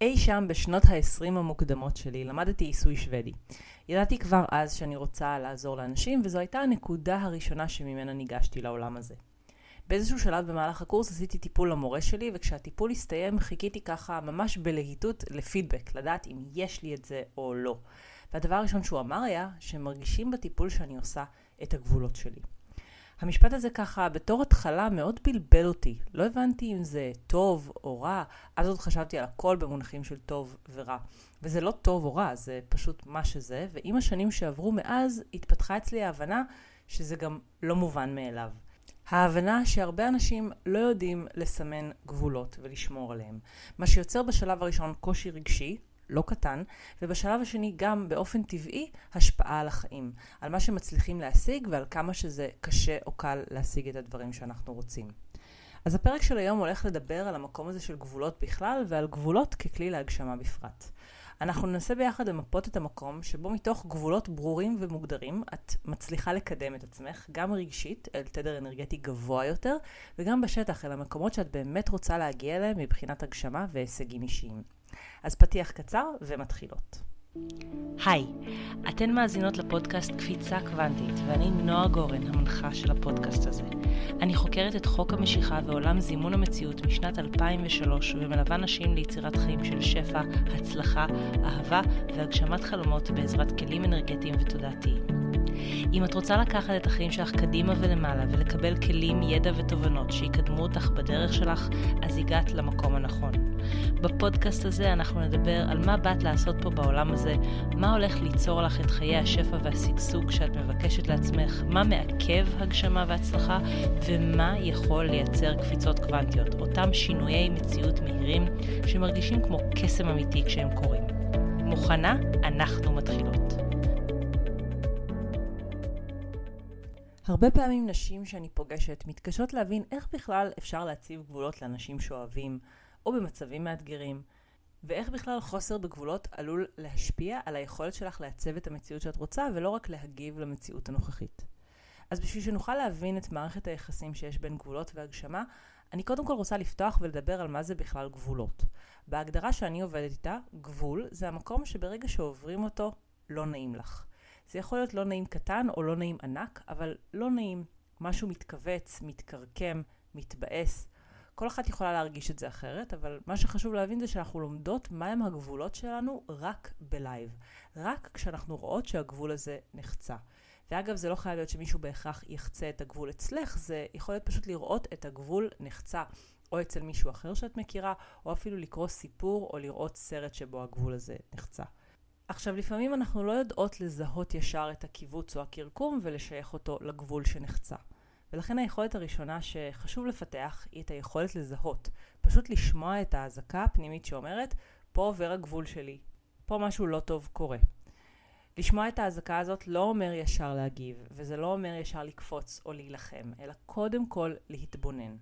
אי שם בשנות ה-20 המוקדמות שלי למדתי עיסוי שוודי. ידעתי כבר אז שאני רוצה לעזור לאנשים, וזו הייתה הנקודה הראשונה שממנה ניגשתי לעולם הזה. באיזשהו שלב במהלך הקורס עשיתי טיפול למורה שלי, וכשהטיפול הסתיים חיכיתי ככה ממש בלהיטות לפידבק, לדעת אם יש לי את זה או לא. והדבר הראשון שהוא אמר היה שמרגישים בטיפול שאני עושה את הגבולות שלי. המשפט הזה ככה בתור התחלה מאוד בלבל אותי. לא הבנתי אם זה טוב או רע, אז עוד חשבתי על הכל במונחים של טוב ורע. וזה לא טוב או רע, זה פשוט מה שזה, ועם השנים שעברו מאז התפתחה אצלי ההבנה שזה גם לא מובן מאליו. ההבנה שהרבה אנשים לא יודעים לסמן גבולות ולשמור עליהם. מה שיוצר בשלב הראשון קושי רגשי, לא קטן, ובשלב השני גם באופן טבעי השפעה על החיים, על מה שמצליחים להשיג ועל כמה שזה קשה או קל להשיג את הדברים שאנחנו רוצים. אז הפרק של היום הולך לדבר על המקום הזה של גבולות בכלל ועל גבולות ככלי להגשמה בפרט. אנחנו ננסה ביחד למפות את המקום שבו מתוך גבולות ברורים ומוגדרים את מצליחה לקדם את עצמך, גם רגשית, אל תדר אנרגטי גבוה יותר, וגם בשטח, אל המקומות שאת באמת רוצה להגיע אליהם מבחינת הגשמה והישגים אישיים. אז פתיח קצר ומתחילות. היי, אתן מאזינות לפודקאסט קפיצה קוונטית, ואני נועה גורן, המנחה של הפודקאסט הזה. אני חוקרת את חוק המשיכה ועולם זימון המציאות משנת 2003, ומלווה נשים ליצירת חיים של שפע, הצלחה, אהבה והגשמת חלומות בעזרת כלים אנרגטיים ותודעתיים. אם את רוצה לקחת את החיים שלך קדימה ולמעלה ולקבל כלים, ידע ותובנות שיקדמו אותך בדרך שלך, אז הגעת למקום הנכון. בפודקאסט הזה אנחנו נדבר על מה באת לעשות פה בעולם הזה, מה הולך ליצור לך את חיי השפע והשגשוג שאת מבקשת לעצמך, מה מעכב הגשמה והצלחה, ומה יכול לייצר קפיצות קוונטיות, אותם שינויי מציאות מהירים שמרגישים כמו קסם אמיתי כשהם קורים. מוכנה? אנחנו מתחילות. הרבה פעמים נשים שאני פוגשת מתקשות להבין איך בכלל אפשר להציב גבולות לאנשים שאוהבים, או במצבים מאתגרים, ואיך בכלל חוסר בגבולות עלול להשפיע על היכולת שלך לעצב את המציאות שאת רוצה, ולא רק להגיב למציאות הנוכחית. אז בשביל שנוכל להבין את מערכת היחסים שיש בין גבולות והגשמה, אני קודם כל רוצה לפתוח ולדבר על מה זה בכלל גבולות. בהגדרה שאני עובדת איתה, גבול זה המקום שברגע שעוברים אותו, לא נעים לך. זה יכול להיות לא נעים קטן או לא נעים ענק, אבל לא נעים. משהו מתכווץ, מתקרקם, מתבאס. כל אחת יכולה להרגיש את זה אחרת, אבל מה שחשוב להבין זה שאנחנו לומדות מהם הגבולות שלנו רק בלייב. רק כשאנחנו רואות שהגבול הזה נחצה. ואגב, זה לא חייב להיות שמישהו בהכרח יחצה את הגבול אצלך, זה יכול להיות פשוט לראות את הגבול נחצה. או אצל מישהו אחר שאת מכירה, או אפילו לקרוא סיפור או לראות סרט שבו הגבול הזה נחצה. עכשיו, לפעמים אנחנו לא יודעות לזהות ישר את הקיבוץ או הקרקום ולשייך אותו לגבול שנחצה. ולכן היכולת הראשונה שחשוב לפתח היא את היכולת לזהות. פשוט לשמוע את האזעקה הפנימית שאומרת, פה עובר הגבול שלי, פה משהו לא טוב קורה. לשמוע את האזעקה הזאת לא אומר ישר להגיב, וזה לא אומר ישר לקפוץ או להילחם, אלא קודם כל להתבונן.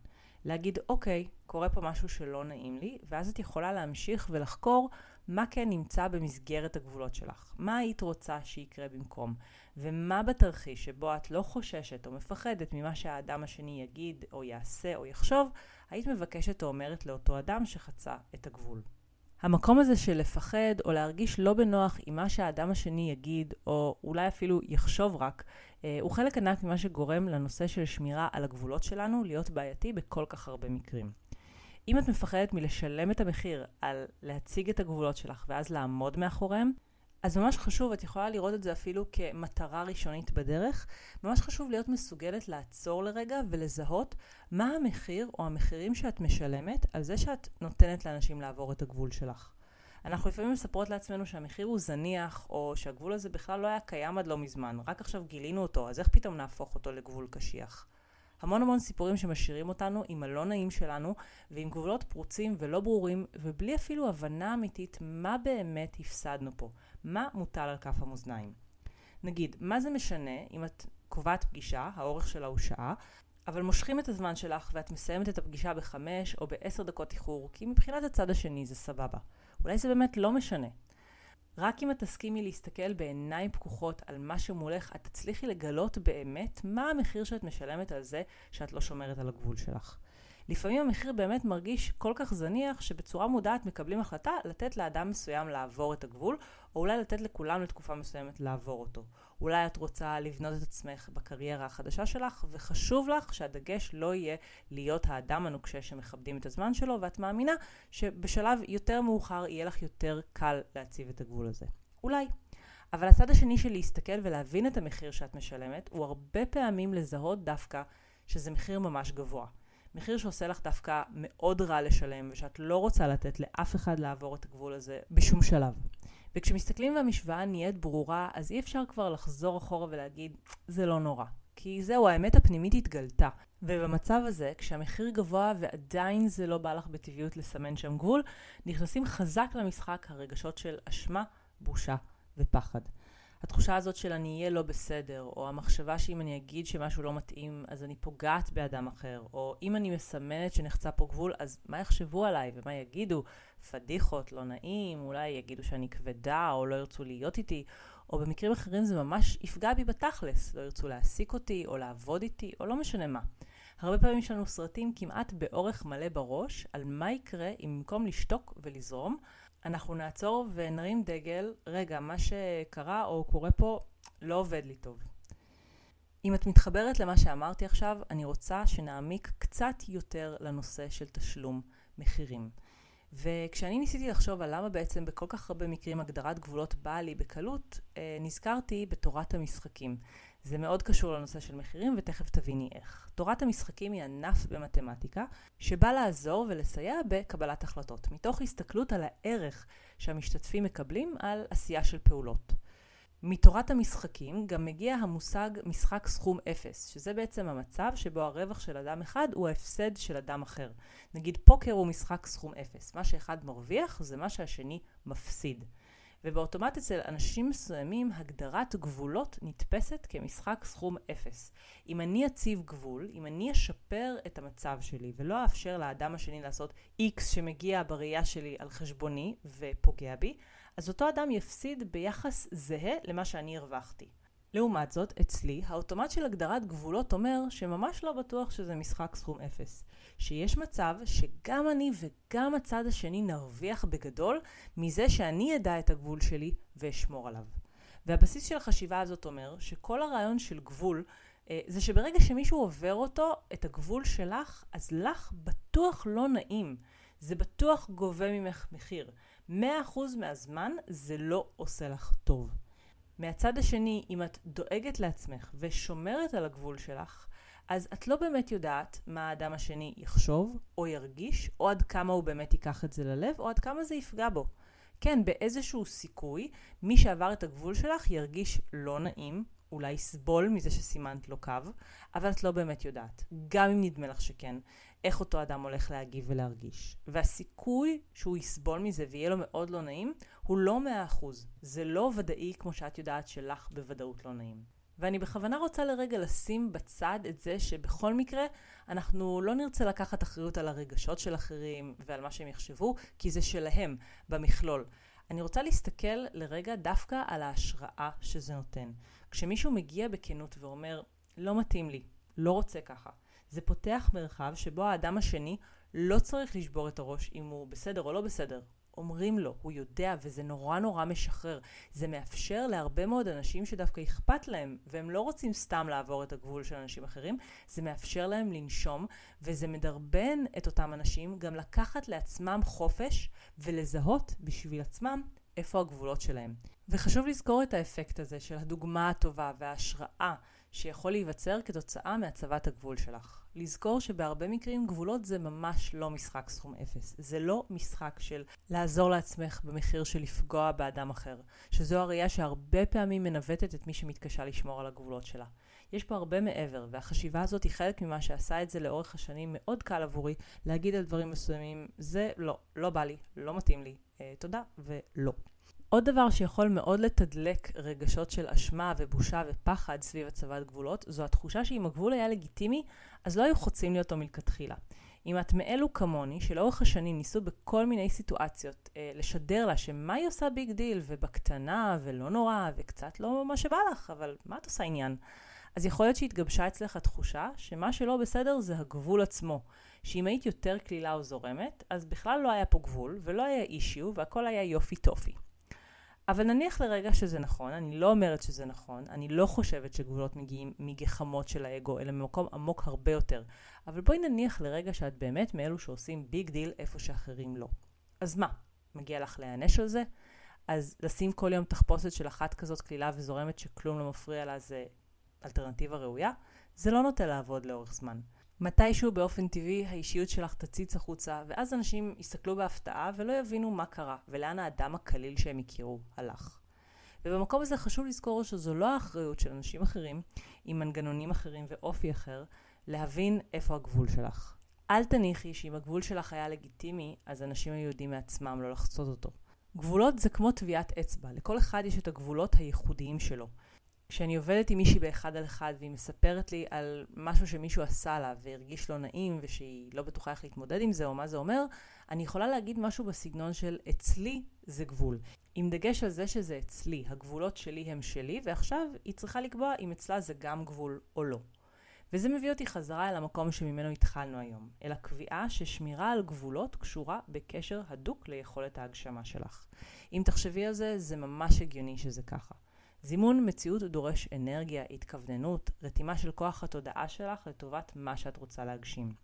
להגיד, אוקיי, קורה פה משהו שלא נעים לי, ואז את יכולה להמשיך ולחקור מה כן נמצא במסגרת הגבולות שלך? מה היית רוצה שיקרה במקום? ומה בתרחיש שבו את לא חוששת או מפחדת ממה שהאדם השני יגיד או יעשה או יחשוב, היית מבקשת או אומרת לאותו אדם שחצה את הגבול? המקום הזה של לפחד או להרגיש לא בנוח עם מה שהאדם השני יגיד, או אולי אפילו יחשוב רק, אה, הוא חלק ענק ממה שגורם לנושא של שמירה על הגבולות שלנו להיות בעייתי בכל כך הרבה מקרים. אם את מפחדת מלשלם את המחיר על להציג את הגבולות שלך ואז לעמוד מאחוריהם, אז ממש חשוב, את יכולה לראות את זה אפילו כמטרה ראשונית בדרך, ממש חשוב להיות מסוגלת לעצור לרגע ולזהות מה המחיר או המחירים שאת משלמת על זה שאת נותנת לאנשים לעבור את הגבול שלך. אנחנו לפעמים מספרות לעצמנו שהמחיר הוא זניח, או שהגבול הזה בכלל לא היה קיים עד לא מזמן, רק עכשיו גילינו אותו, אז איך פתאום נהפוך אותו לגבול קשיח? המון המון סיפורים שמשאירים אותנו עם הלא נעים שלנו ועם גבולות פרוצים ולא ברורים ובלי אפילו הבנה אמיתית מה באמת הפסדנו פה, מה מוטל על כף המאזניים. נגיד, מה זה משנה אם את קובעת פגישה, האורך שלה הוא שעה, אבל מושכים את הזמן שלך ואת מסיימת את הפגישה בחמש או בעשר דקות איחור, כי מבחינת הצד השני זה סבבה. אולי זה באמת לא משנה. רק אם את תסכימי להסתכל בעיניים פקוחות על מה שמולך, את תצליחי לגלות באמת מה המחיר שאת משלמת על זה שאת לא שומרת על הגבול שלך. לפעמים המחיר באמת מרגיש כל כך זניח שבצורה מודעת מקבלים החלטה לתת לאדם מסוים לעבור את הגבול, או אולי לתת לכולם לתקופה מסוימת לעבור אותו. אולי את רוצה לבנות את עצמך בקריירה החדשה שלך, וחשוב לך שהדגש לא יהיה להיות האדם הנוקשה שמכבדים את הזמן שלו, ואת מאמינה שבשלב יותר מאוחר יהיה לך יותר קל להציב את הגבול הזה. אולי. אבל הצד השני של להסתכל ולהבין את המחיר שאת משלמת, הוא הרבה פעמים לזהות דווקא שזה מחיר ממש גבוה. מחיר שעושה לך דווקא מאוד רע לשלם, ושאת לא רוצה לתת לאף אחד לעבור את הגבול הזה בשום שלב. וכשמסתכלים והמשוואה נהיית ברורה, אז אי אפשר כבר לחזור אחורה ולהגיד, זה לא נורא. כי זהו, האמת הפנימית התגלתה. ובמצב הזה, כשהמחיר גבוה ועדיין זה לא בא לך בטבעיות לסמן שם גבול, נכנסים חזק למשחק הרגשות של אשמה, בושה ופחד. התחושה הזאת של אני אהיה לא בסדר, או המחשבה שאם אני אגיד שמשהו לא מתאים, אז אני פוגעת באדם אחר, או אם אני מסמנת שנחצה פה גבול, אז מה יחשבו עליי ומה יגידו? פדיחות, לא נעים, אולי יגידו שאני כבדה, או לא ירצו להיות איתי, או במקרים אחרים זה ממש יפגע בי בתכלס, לא ירצו להעסיק אותי, או לעבוד איתי, או לא משנה מה. הרבה פעמים יש לנו סרטים כמעט באורך מלא בראש על מה יקרה אם במקום לשתוק ולזרום, אנחנו נעצור ונרים דגל, רגע, מה שקרה או קורה פה לא עובד לי טוב. אם את מתחברת למה שאמרתי עכשיו, אני רוצה שנעמיק קצת יותר לנושא של תשלום מחירים. וכשאני ניסיתי לחשוב על למה בעצם בכל כך הרבה מקרים הגדרת גבולות באה לי בקלות, אה, נזכרתי בתורת המשחקים. זה מאוד קשור לנושא של מחירים ותכף תביני איך. תורת המשחקים היא ענף במתמטיקה שבא לעזור ולסייע בקבלת החלטות, מתוך הסתכלות על הערך שהמשתתפים מקבלים על עשייה של פעולות. מתורת המשחקים גם מגיע המושג משחק סכום אפס, שזה בעצם המצב שבו הרווח של אדם אחד הוא ההפסד של אדם אחר. נגיד פוקר הוא משחק סכום אפס, מה שאחד מרוויח זה מה שהשני מפסיד. ובאוטומט אצל אנשים מסוימים הגדרת גבולות נתפסת כמשחק סכום אפס. אם אני אציב גבול, אם אני אשפר את המצב שלי ולא אאפשר לאדם השני לעשות איקס שמגיע בראייה שלי על חשבוני ופוגע בי, אז אותו אדם יפסיד ביחס זהה למה שאני הרווחתי. לעומת זאת, אצלי, האוטומט של הגדרת גבולות אומר שממש לא בטוח שזה משחק סכום אפס. שיש מצב שגם אני וגם הצד השני נרוויח בגדול מזה שאני אדע את הגבול שלי ואשמור עליו. והבסיס של החשיבה הזאת אומר שכל הרעיון של גבול אה, זה שברגע שמישהו עובר אותו, את הגבול שלך, אז לך בטוח לא נעים. זה בטוח גובה ממך מחיר. 100% מהזמן זה לא עושה לך טוב. מהצד השני, אם את דואגת לעצמך ושומרת על הגבול שלך, אז את לא באמת יודעת מה האדם השני יחשוב או ירגיש, או עד כמה הוא באמת ייקח את זה ללב, או עד כמה זה יפגע בו. כן, באיזשהו סיכוי, מי שעבר את הגבול שלך ירגיש לא נעים, אולי יסבול מזה שסימנת לו קו, אבל את לא באמת יודעת, גם אם נדמה לך שכן, איך אותו אדם הולך להגיב ולהרגיש. והסיכוי שהוא יסבול מזה ויהיה לו מאוד לא נעים, הוא לא מאה אחוז. זה לא ודאי כמו שאת יודעת שלך בוודאות לא נעים. ואני בכוונה רוצה לרגע לשים בצד את זה שבכל מקרה אנחנו לא נרצה לקחת אחריות על הרגשות של אחרים ועל מה שהם יחשבו, כי זה שלהם במכלול. אני רוצה להסתכל לרגע דווקא על ההשראה שזה נותן. כשמישהו מגיע בכנות ואומר, לא מתאים לי, לא רוצה ככה, זה פותח מרחב שבו האדם השני לא צריך לשבור את הראש אם הוא בסדר או לא בסדר. אומרים לו, הוא יודע, וזה נורא נורא משחרר. זה מאפשר להרבה מאוד אנשים שדווקא אכפת להם, והם לא רוצים סתם לעבור את הגבול של אנשים אחרים, זה מאפשר להם לנשום, וזה מדרבן את אותם אנשים גם לקחת לעצמם חופש ולזהות בשביל עצמם איפה הגבולות שלהם. וחשוב לזכור את האפקט הזה של הדוגמה הטובה וההשראה שיכול להיווצר כתוצאה מהצבת הגבול שלך. לזכור שבהרבה מקרים גבולות זה ממש לא משחק סכום אפס. זה לא משחק של לעזור לעצמך במחיר של לפגוע באדם אחר. שזו הראייה שהרבה פעמים מנווטת את מי שמתקשה לשמור על הגבולות שלה. יש פה הרבה מעבר, והחשיבה הזאת היא חלק ממה שעשה את זה לאורך השנים מאוד קל עבורי להגיד על דברים מסוימים, זה לא, לא בא לי, לא מתאים לי, אה, תודה ולא. עוד דבר שיכול מאוד לתדלק רגשות של אשמה ובושה ופחד סביב הצבת גבולות, זו התחושה שאם הגבול היה לגיטימי, אז לא היו חוצים לי אותו מלכתחילה. אם את מאלו כמוני, שלאורך השנים ניסו בכל מיני סיטואציות אה, לשדר לה שמה היא עושה big deal, ובקטנה, ולא נורא, וקצת לא מה שבא לך, אבל מה את עושה עניין? אז יכול להיות שהתגבשה אצלך התחושה שמה שלא בסדר זה הגבול עצמו. שאם היית יותר קלילה או זורמת, אז בכלל לא היה פה גבול, ולא היה issue, והכל היה יופי טופי. אבל נניח לרגע שזה נכון, אני לא אומרת שזה נכון, אני לא חושבת שגבולות מגיעים מגחמות של האגו, אלא ממקום עמוק הרבה יותר. אבל בואי נניח לרגע שאת באמת מאלו שעושים big deal איפה שאחרים לא. אז מה, מגיע לך להיענש על זה? אז לשים כל יום תחפושת של אחת כזאת קלילה וזורמת שכלום לא מפריע לה זה אלטרנטיבה ראויה? זה לא נוטה לעבוד לאורך זמן. מתישהו באופן טבעי האישיות שלך תציץ החוצה, ואז אנשים יסתכלו בהפתעה ולא יבינו מה קרה, ולאן האדם הקליל שהם הכירו הלך. ובמקום הזה חשוב לזכור שזו לא האחריות של אנשים אחרים, עם מנגנונים אחרים ואופי אחר, להבין איפה הגבול שלך. אל תניחי שאם הגבול שלך היה לגיטימי, אז אנשים היו יודעים מעצמם לא לחצות אותו. גבולות זה כמו טביעת אצבע, לכל אחד יש את הגבולות הייחודיים שלו. כשאני עובדת עם מישהי באחד על אחד והיא מספרת לי על משהו שמישהו עשה לה והרגיש לא נעים ושהיא לא בטוחה איך להתמודד עם זה או מה זה אומר, אני יכולה להגיד משהו בסגנון של אצלי זה גבול. עם דגש על זה שזה אצלי, הגבולות שלי הם שלי ועכשיו היא צריכה לקבוע אם אצלה זה גם גבול או לא. וזה מביא אותי חזרה אל המקום שממנו התחלנו היום, אל הקביעה ששמירה על גבולות קשורה בקשר הדוק ליכולת ההגשמה שלך. אם תחשבי על זה, זה ממש הגיוני שזה ככה. זימון מציאות דורש אנרגיה, התכווננות, רתימה של כוח התודעה שלך לטובת מה שאת רוצה להגשים.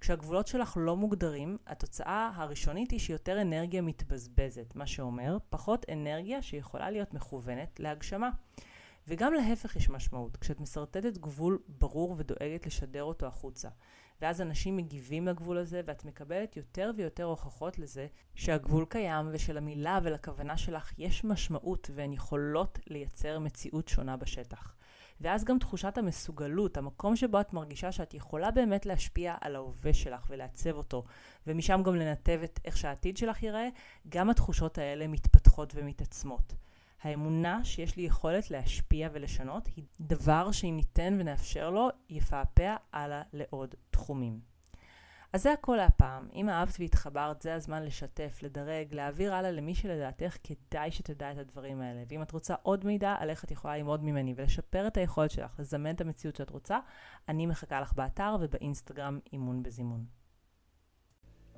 כשהגבולות שלך לא מוגדרים, התוצאה הראשונית היא שיותר אנרגיה מתבזבזת, מה שאומר פחות אנרגיה שיכולה להיות מכוונת להגשמה. וגם להפך יש משמעות, כשאת משרטטת גבול ברור ודואגת לשדר אותו החוצה. ואז אנשים מגיבים לגבול הזה, ואת מקבלת יותר ויותר הוכחות לזה שהגבול קיים, ושלמילה ולכוונה שלך יש משמעות, והן יכולות לייצר מציאות שונה בשטח. ואז גם תחושת המסוגלות, המקום שבו את מרגישה שאת יכולה באמת להשפיע על ההווה שלך ולעצב אותו, ומשם גם לנתב את איך שהעתיד שלך ייראה, גם התחושות האלה מתפתחות ומתעצמות. האמונה שיש לי יכולת להשפיע ולשנות היא דבר שאם ניתן ונאפשר לו, יפעפע הלאה לעוד תחומים. אז זה הכל להפעם. אם אהבת והתחברת, זה הזמן לשתף, לדרג, להעביר הלאה למי שלדעתך כדאי שתדע את הדברים האלה. ואם את רוצה עוד מידע על איך את יכולה ללמוד ממני ולשפר את היכולת שלך לזמן את המציאות שאת רוצה, אני מחכה לך באתר ובאינסטגרם אימון בזימון.